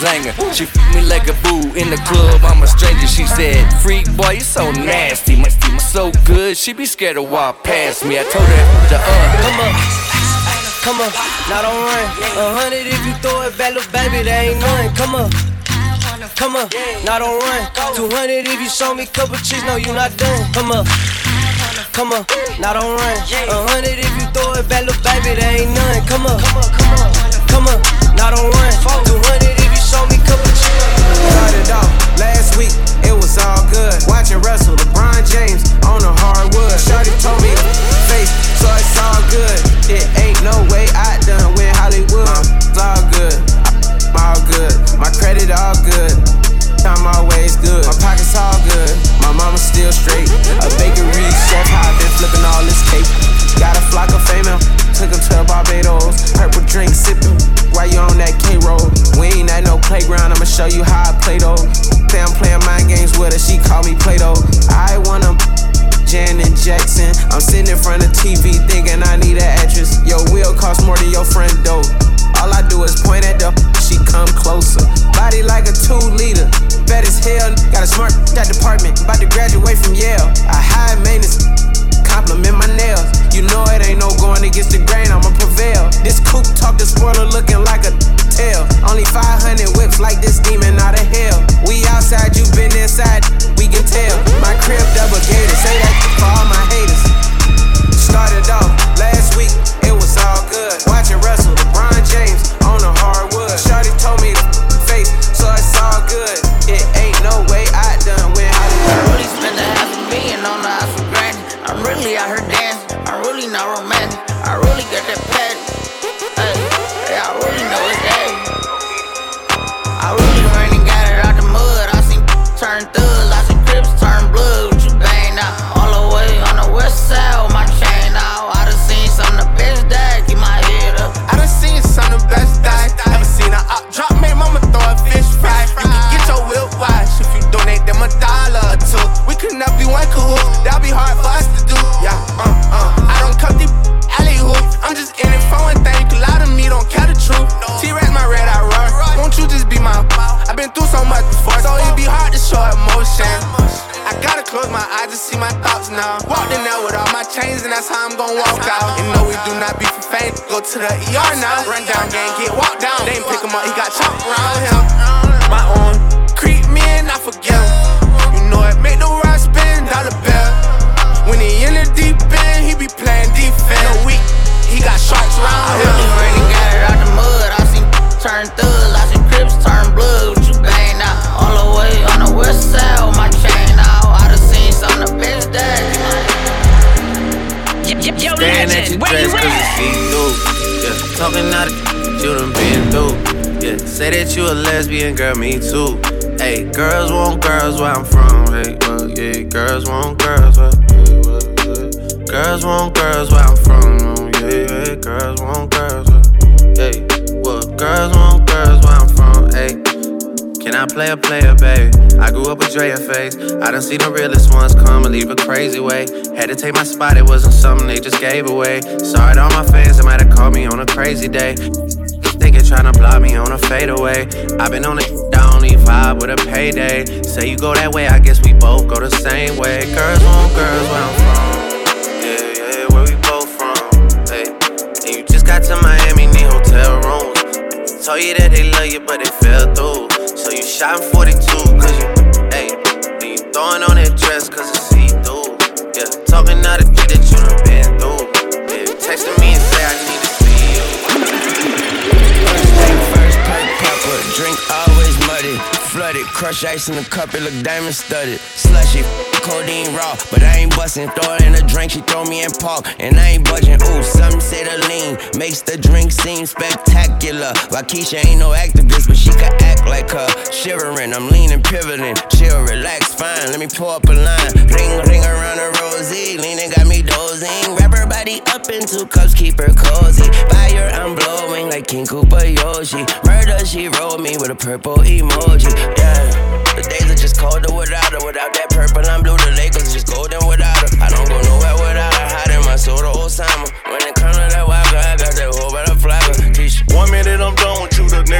zanger. She f me like a boo in the club, I'm a stranger. She said, Freak boy, you so nasty, my so good, she be scared to walk past me. I told her to uh, Come up, come up, now don't run. A hundred if you throw it back, little baby, there ain't none. Come up, come up, now don't run. Two hundred if you show me couple chicks, no, you not done. Come up, come on, don't on run. A hundred if you throw it back, little baby, there ain't none. Come on, come on, come on, come on, run. Two hundred show me couple Started off last week, it was all good. Watching Russell, LeBron James on the hardwood. Shorty told me face, so it's all good. It ain't no way I done win Hollywood. It's all good, I'm all good. My credit all good. I'm always good. My pockets all good. My mama still straight. A bakery chef, how I been flipping all this cake. Got a flock of fame, took him to Barbados. Purple drink sipping while you on that K roll. We ain't at no playground, I'ma show you how I play though. Say I'm playing mind games with her, she call me Play Doh. I wanna Janet Jackson. I'm sitting in front of TV thinking I need an actress. Your wheel cost more than your friend dough. All I do is point at the she come closer. Body like a two liter. Bad as hell. Got a smart that department. About to graduate from Yale. A high maintenance. Compliment my nails. You know it ain't no going against the grain. I'ma prevail. This coupe talk the spoiler looking like a tail. Only 500 whips like this demon out of hell. We outside, you been inside. We can tell. My crib double gated. Say that for all my haters. Started off last week. It was all good. Watching Russell, LeBron James on the hardwood. Shorty told me chains, and that's how I'm gon' walk out. And no, we do not be for fame. Go to the ER now. Run down gang, get walked down. They ain't pick him up, he got chopped around him. My own creep me and I forget him. You know it make the ride spin, dollar bill. When he in the deep end, he be playing defense. No week, he got sharks around I him. really ran got it out the mud. I seen turn thugs, I seen crips turn blood. What you bang out? All the way on the west side Staring at your dress you cause it's see through. Yeah, talking out of you done been through. Yeah, say that you a lesbian, girl, me too. Hey, girls want girls where I'm from. Hey, well, yeah, girls want girls where, yeah, well, yeah. Girls want girls where I'm from. oh, Yeah, yeah, girls want girls where, hey, well, girls want I play a player, babe? I grew up with Drea face. I done seen the realest ones come and leave a crazy way. Had to take my spot, it wasn't something they just gave away. Sorry to all my fans that might have called me on a crazy day. Thinking tryna block me on a fadeaway. I've been on it, *laughs* I only vibe with a payday. Say you go that way, I guess we both go the same way. Girls want girls where I'm from. Yeah, yeah, where we both from. Hey, and you just got to Miami, need hotel rooms. Told you that they love you, but they fell through. So you shot in 42, cause you, hey, and you throwing on that dress, cause it's see through. Yeah, talking out of shit that you done been through. Yeah, texting me and say I need to see you. First thing first, pipe popper, drink always muddy. Flooded, crush ice in the cup, it look diamond studded. Slushy, codeine raw, but I ain't bustin'. Throw it in a drink, she throw me in park, and I ain't budging. Ooh, some say the lean makes the drink seem spectacular. Keisha ain't no activist, but she can act like her. Shivering, I'm leaning, pivoting, chill, relax, fine. Let me pull up a line, ring, ring around a rosy. Leaning got me dozing. Wrap her body up in two cups, keep her cozy. King Koopa Yoshi. Murder, she rolled me with a purple emoji. Yeah, the days are just colder without her. Without that purple, I'm blue.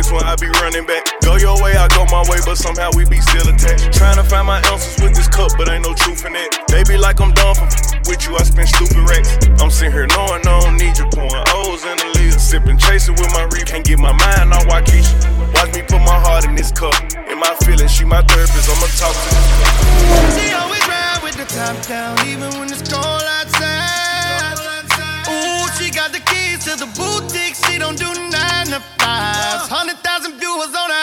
next one I be running back. Go your way, I go my way, but somehow we be still attached. Trying to find my answers with this cup, but ain't no truth in it. They be like I'm done for f- with you, I spend stupid racks. I'm sitting here knowing I don't need you, pouring O's in the lid. Sipping, chasing with my reef. Can't get my mind on Waikisha. Watch me put my heart in this cup. In my feelings, she my therapist, I'ma talk to this cup. She always ride with the top down, even when it's cold outside. Ooh, she got the keys to the boutique, she don't do nothing them 100,000 viewers on a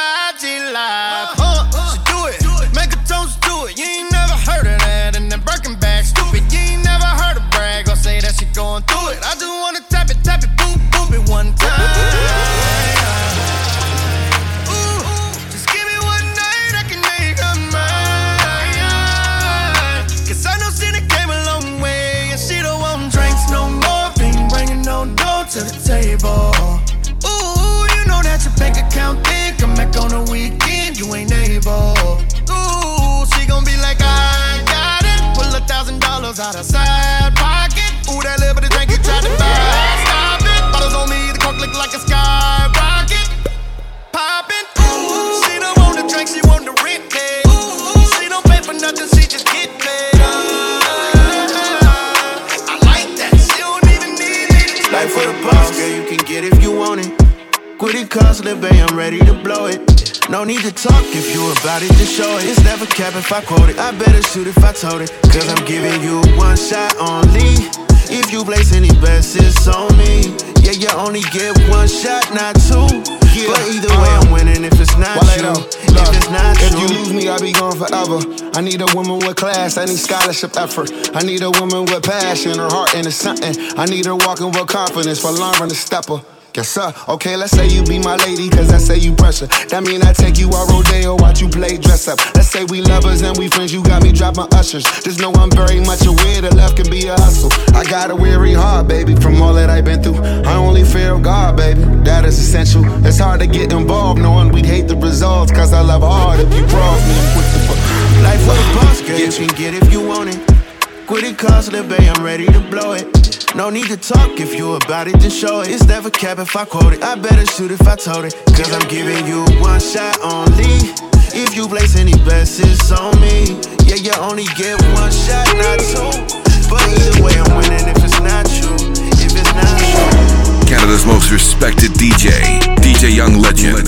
girl, you can get if you want it. Quit it costly, babe, I'm ready to blow it. No need to talk if you about it, just show it. It's never cap if I quote it. I better shoot if I told it. Cause I'm giving you one shot only. If you place any bets, it's on me. Yeah, you only get one shot, not two. Yeah. But either way, I'm winning if it's not you. If it's not if you lose me, I'll be gone forever. I need a woman with class, I need scholarship effort. I need a woman with passion, her heart into something. I need her walking with confidence for Lauren to stepper. Yes, sir. Okay, let's say you be my lady, cause I say you pressure. That mean I take you out rodeo, watch you play dress up. Let's say we lovers and we friends, you got me dropping ushers. Just know I'm very much aware that love can be a hustle. I got a weary heart, baby, from all that I've been through. I only fear God, baby. That is essential. It's hard to get involved knowing we'd hate the results, cause I love hard if you cross me. Life for the boss, girl, you can get if you want it. Quit it costly, babe, I'm ready to blow it. No need to talk if you about it, just show it. It's never cap if I quote it. I better shoot if I told it. Cause I'm giving you one shot only. If you place any bets, it's on me. Yeah, you only get one shot, not two. But either way, I'm winning if it's not you. If it's not you. Canada's most respected DJ, DJ Young Legend.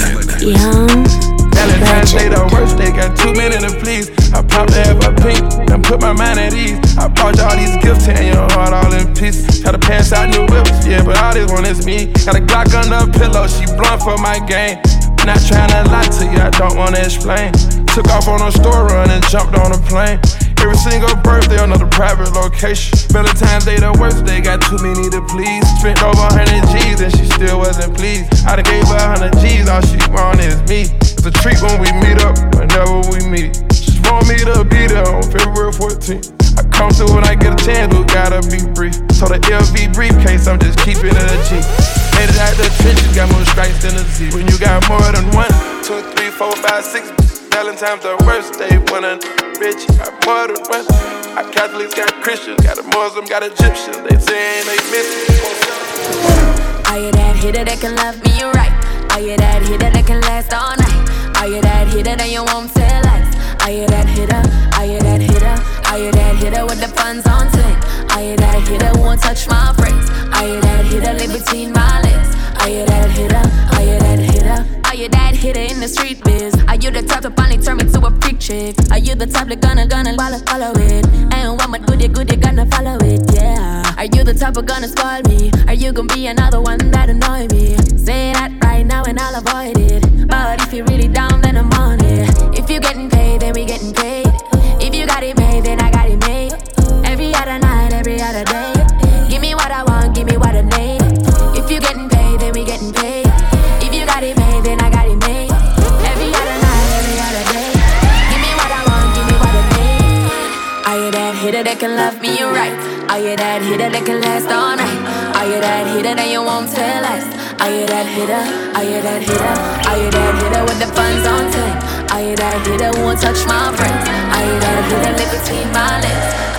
Valentine's Day the worst, they got too many to please. I popped the half a pink, then put my mind at ease. I bought you all these gifts, tearing your heart all in peace. Try to pass out new whips, yeah, but all this one is me. Got a Glock under a pillow, she blunt for my game. Not trying to lie to you, I don't wanna explain. Took off on a store run and jumped on a plane. Every single birthday, on another private location. Valentine's Day, the worst, they got too many to please. Spent over 100 G's and she still wasn't pleased. I done gave her 100 G's, all she want is me. It's a treat when we meet up, whenever we meet. She want me to be there on February 14th. I come through when I get a chance, but gotta be brief. So the LV briefcase, I'm just keeping it a G. Made it out the trenches, got more stripes than a Z. When you got more than one, two, three, four, five, six. Valentine's the worst day when a rich got more than one. Our Catholics got Christians, got a Muslim, got Egyptians. They saying they miss me. Are you that hitter that can love me right? Are you that hitter that can last all night? Are you that hitter that you won't tell lies? Are you that hitter? Are you that hitter? Are you that hitter with the funds on ten? Are you that hitter who won't touch my friends? Are you that hitter live between my legs? Are you that hitter? Are you that hitter? Are you that hitter in the street biz? Are you the type to finally turn me to a freak chick? Are you the type that gonna gonna follow follow it? And one but goody goody gonna follow it? Yeah. Are you the type of gonna spoil me? Are you gonna be another one that annoy me? Say that I'll avoid it. But if you're really down, then I'm on it. If you're getting paid, then we getting paid. If you got it made, then I got it made. Every other night, every other day. Give me what I want, give me what I need. If you're getting paid, then we getting paid. If you got it made, then I got it made. Every other night, every other day. Give me what I want, give me what I need. Are you that hitter that can love me right? Are you that hitter that can last all night? Are you that hitter that you won't tell us? Are you that hitter? Are you that hitter? Are you that hitter with the funds on ten? Are you that hitter won't touch my friends? Are you that hitter live between my legs?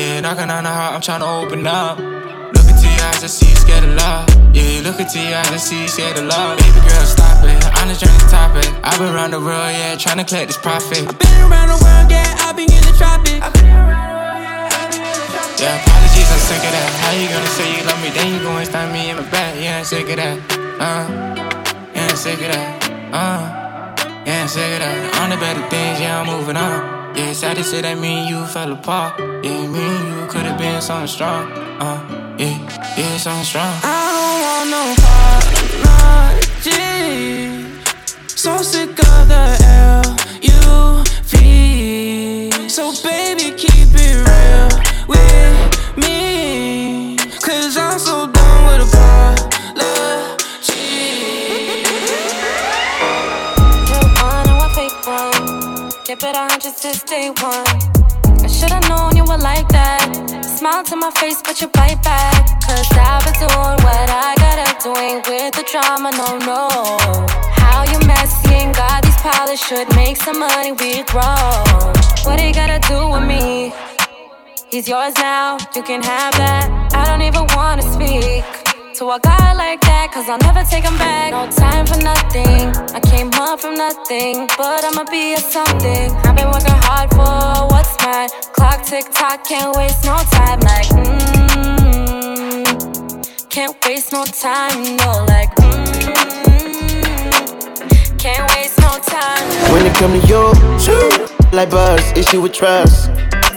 Yeah, knocking on the heart, I'm tryna open up. Look into your eyes, I see you scared of love. Yeah, look into your eyes, I see you scared of love. Baby girl, stop it. I'm just trying to top it. I've been around the world, yeah, tryna collect this profit. i Been around the world, yeah, I've been in the tropics. Yeah, apologies, I'm sick of that. How you gonna say you love me, then you gonna stab me in my back? Yeah, I'm sick of that. Uh, yeah, I'm sick of that. Uh, yeah, I'm sick of that. On the better things, yeah, I'm moving on. Yeah, sad to say that me and you fell apart. Yeah, me and you could've been something strong. Uh, yeah, yeah, something strong. I don't want no apologies. So sick of the L U V. So baby, fake one. it a day one. I should've known you were like that. Smile to my face, but you bite back. Cause I've been doing what I gotta do. Ain't with the drama, no, no. How you messy and got these pilots should make some money, we grow. What he gotta do with me? He's yours now, you can have that. I don't even wanna speak to a guy like that, cause I'll never take him back. No time for nothing. I came up from nothing, but I'ma be a something. I've been working hard for what's mine. Clock tick tock, can't waste no time. Like, mmm, can't waste no time. No, like, mmm, can't waste no time. When it come to you, like buzz, issue with trust.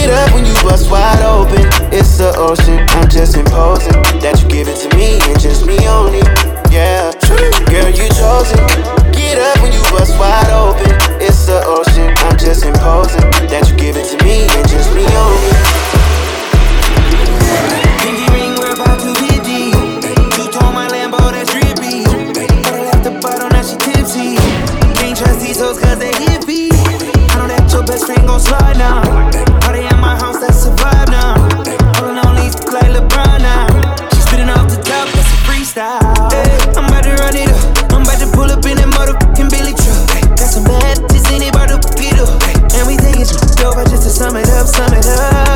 Get up when you bust wide open. It's the ocean, I'm just imposing that you give it to me and just me only. Yeah, girl, you chosen. Get up when you bust wide open. It's the ocean, I'm just imposing that you give it to me and just me only. These hoes cause they hippie. I your best friend gon' slide now. Party at my house, that's a vibe now. Pulling on these like LeBron now. She spitting off the top, that's a freestyle. Hey, I'm about to run it up. I'm about to pull up in that motherfucking Billy truck. Got some bad in it, about to beat up. And we taking shit over just to sum it up, sum it up.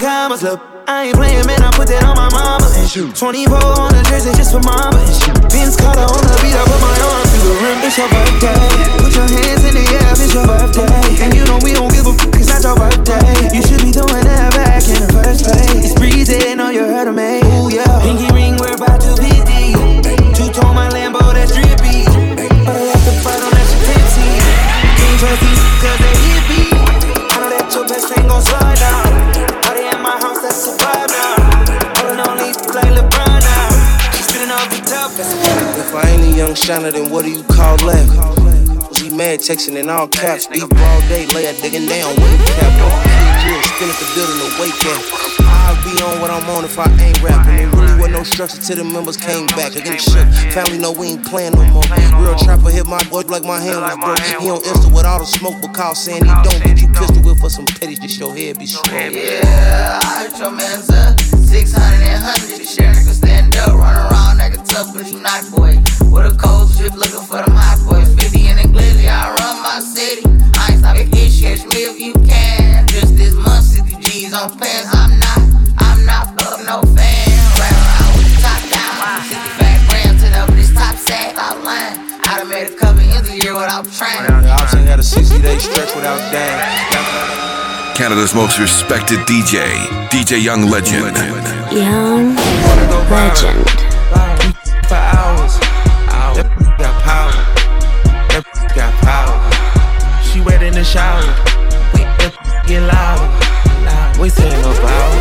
Commas, look. I ain't playing, man, I put that on my mama and shoot. 24 on the jersey just for mama and shoot. Vince Carter on the beat, I put my arm through the rim. It's your birthday. Put your hands in the air, it's your birthday. And you know we don't give a fuck, it's not your birthday. You should be doing that back in the first place. It's breezy, know you heard of me. Ooh, yeah. Pinky ring, we're about to shiner, then what do you call that? Was he mad texting in all caps? Deep all day, lay a digging down, wake cap. Drill, spin at the building, the wake cap. I'll be on what I'm on if I ain't rapping. There really was no structure till the members came back. Again, shook. Family know we ain't playing no more. Real trapper hit my boy like my hand was broke. He on Insta with all the smoke, but call saying he don't. Get you pistol whip for some petty, just your head be strong. Yeah, I heard your man's a 600 and 100. Share nigga stand up, run around, acting tough, but you not boy. With a cold strip looking for them hot boys. 50 in the glizzy, I run my city. I ain't stopping fish, catch me if you can. Just this month, 60 G's on pants. I'm not, I'm not fuck no fan. Right around with the top down. 65 grams to the this top sack outline. I done made a couple ends a year without trying. The option had a 60 day stretch without damn. Canada's most respected DJ, DJ Young Legend. Young legend. She wet in the shower. That get loud. We saying no power.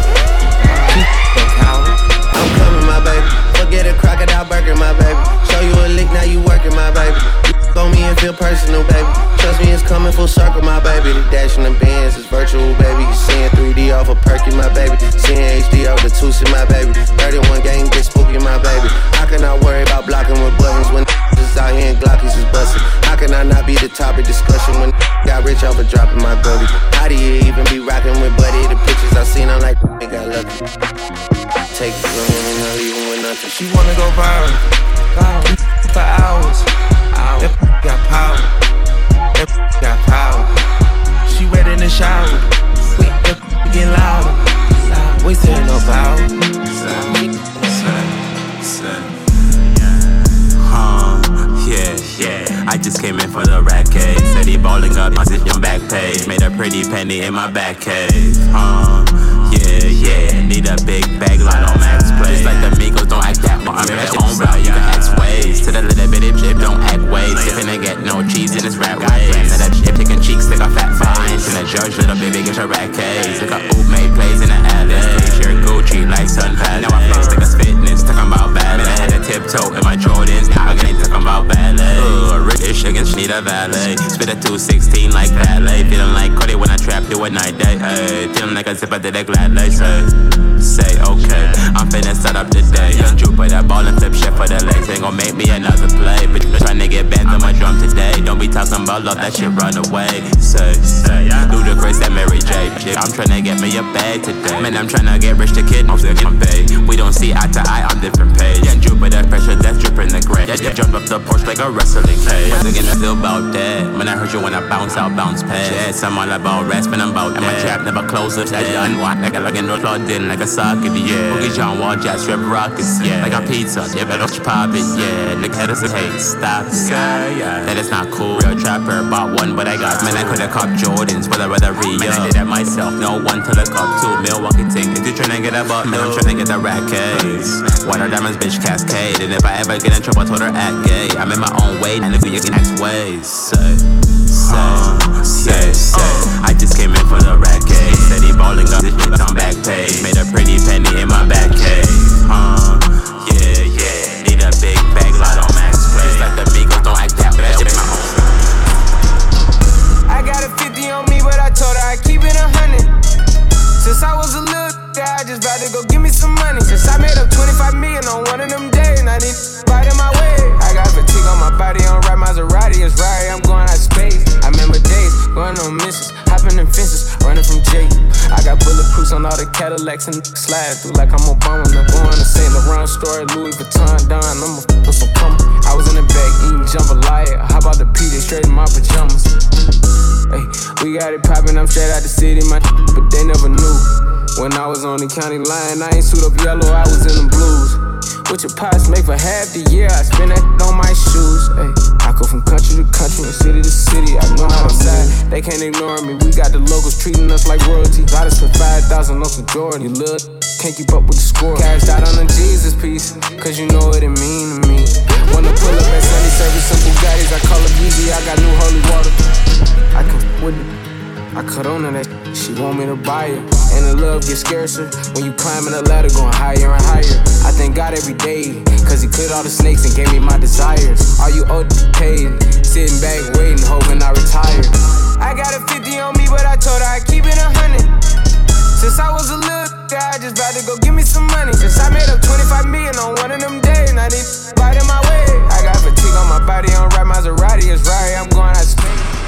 She no power. I'm coming, my baby. Forget a crocodile burger, my baby. Show you a lick, now you working, my baby. You on me and feel personal, baby. Trust me, it's coming full circle, my baby. The dash in the bands is virtual, baby. Seeing 3D off a perky, my baby. Seeing HD off the Tusi, my baby. 31 gang get spooky, my baby. I worry about blocking with buttons when is out here and Glockies is busting? How can I not be the topic discussion when got rich off of dropping my gully? How do you even be rocking with Buddy? The pictures I seen, I'm like, they got lucky. Take it from him and not leaving with nothing. She wanna go viral. viral for hours. Got power. That got power. She wet in the shower. That get louder. We saying no about? Yeah, yeah. I just came in for the rat cave. Said he balling up my your back page. Made a pretty penny in my back cave. Huh? Yeah, yeah. Need a big bag line on max play. Just like the Migos don't act that much. I'm at home route. You can ask ways. To the little bitty chip, don't act ways. Sipping and get no cheese in this rap ways. Now that chip picking cheeks, stick a fat. And the judge, little baby, get your rat case. Look at oop made plays in the alley. Shirt Gucci like Sun. Now I flex like a fitness. Talking about tiptoe in my Jordans. Now I ain't talking about ballet. Ooh, British against need a valet. Spit a 216 like ballet. Feeling like Cody when I trap you at night day. Ay. Feeling like a zipper did a glad lace. Say, okay. I'm finna start up today. Young Jupiter, ball and flip shit for the legs. Ain't gon' make me another play. Bitch, tryna get bent on my drum today. Don't be talking about love, that shit run away. Say, say, Ludacris and Mary J. Shit, I'm tryna get me a bag today. Man, I'm tryna get rich to kid, still getting paid. We don't see eye to eye on different page. Young Jupiter, pressure that's dripping the gray. Yeah, yeah, jump up the porch like a wrestling cage. Once again, I feel about that. When I heard you when I bounce out, bounce past. Yeah, I'm all about rest, but I'm about that. And my trap never closes. That done. Like a like a no plugged in, like a socket, yeah. Boogie John Wall, jazz, rip rockets, yeah. Like a pizza, yeah, better pop it, yeah. Look at us, hey, stop, yeah, yeah. That is not cool. Real trapper, bought one, but I got, man, I could've caught Jordans, but I rather re Man, I did that myself, no one to look up to. Milwaukee is you tryna get a butt? Man, I'm tryna get the rat case. Water diamonds, bitch, cascade. And if I ever get in trouble, I told her act gay. I'm in my own way, and if you can act ways, say, say, say, say. I just came in for the rat case. Said balling up, this shit on back page. Made a pretty penny in my back cave. Huh? Yeah, yeah. Need a big bag, lot on max play. Just like the Migos, don't act that bad. In my own I got a 50 on me, but I told her I keep it a hundred. Since I was a little I just about to go give me some money. Since I made up 25 million on one of them I right in my way. I got fatigue on my body, on right Maserati, it's right, I'm going out space. I remember days going on missions, hopping in fences, running from Jay. I got bulletproofs on all the Cadillacs and slide through like I'm Obama. I'm going to St. Laurent store, Louis Vuitton, Don. I'm a with some cum. I was in the back eating jambalaya. How about the P? Straight in my pajamas. Hey, we got it poppin', I'm straight out the city, my but they never knew. When I was on the county line, I ain't suit up yellow, I was in the blues. What your pots make for half the year, I spend that on my shoes. Hey, I go from country to country and city to city. I know how outside, they can't ignore me. We got the locals treating us like royalty. I just spent 5,000 on some Jordan. You look, can't keep up with the score. Cashed out on the Jesus piece, cause you know what it mean to me. Wanna pull up at Sunday service, some Bugattis, I call it easy. I got new holy water. I can with it. I cut on to that. She want me to buy it and the love gets scarcer when you climbing the ladder going higher and higher. I thank God every day, cause he cleared all the snakes and gave me my desires. Are you paid? Sitting back waiting, hoping I retire. I got a 50 on me, but I told her I keep it a hundred. Since I was a little, I just about to go give me some money. Since I made up 25 million on one of them days, now they right in my way. I got fatigue on my body, on right Maserati, it's right, I'm going out space.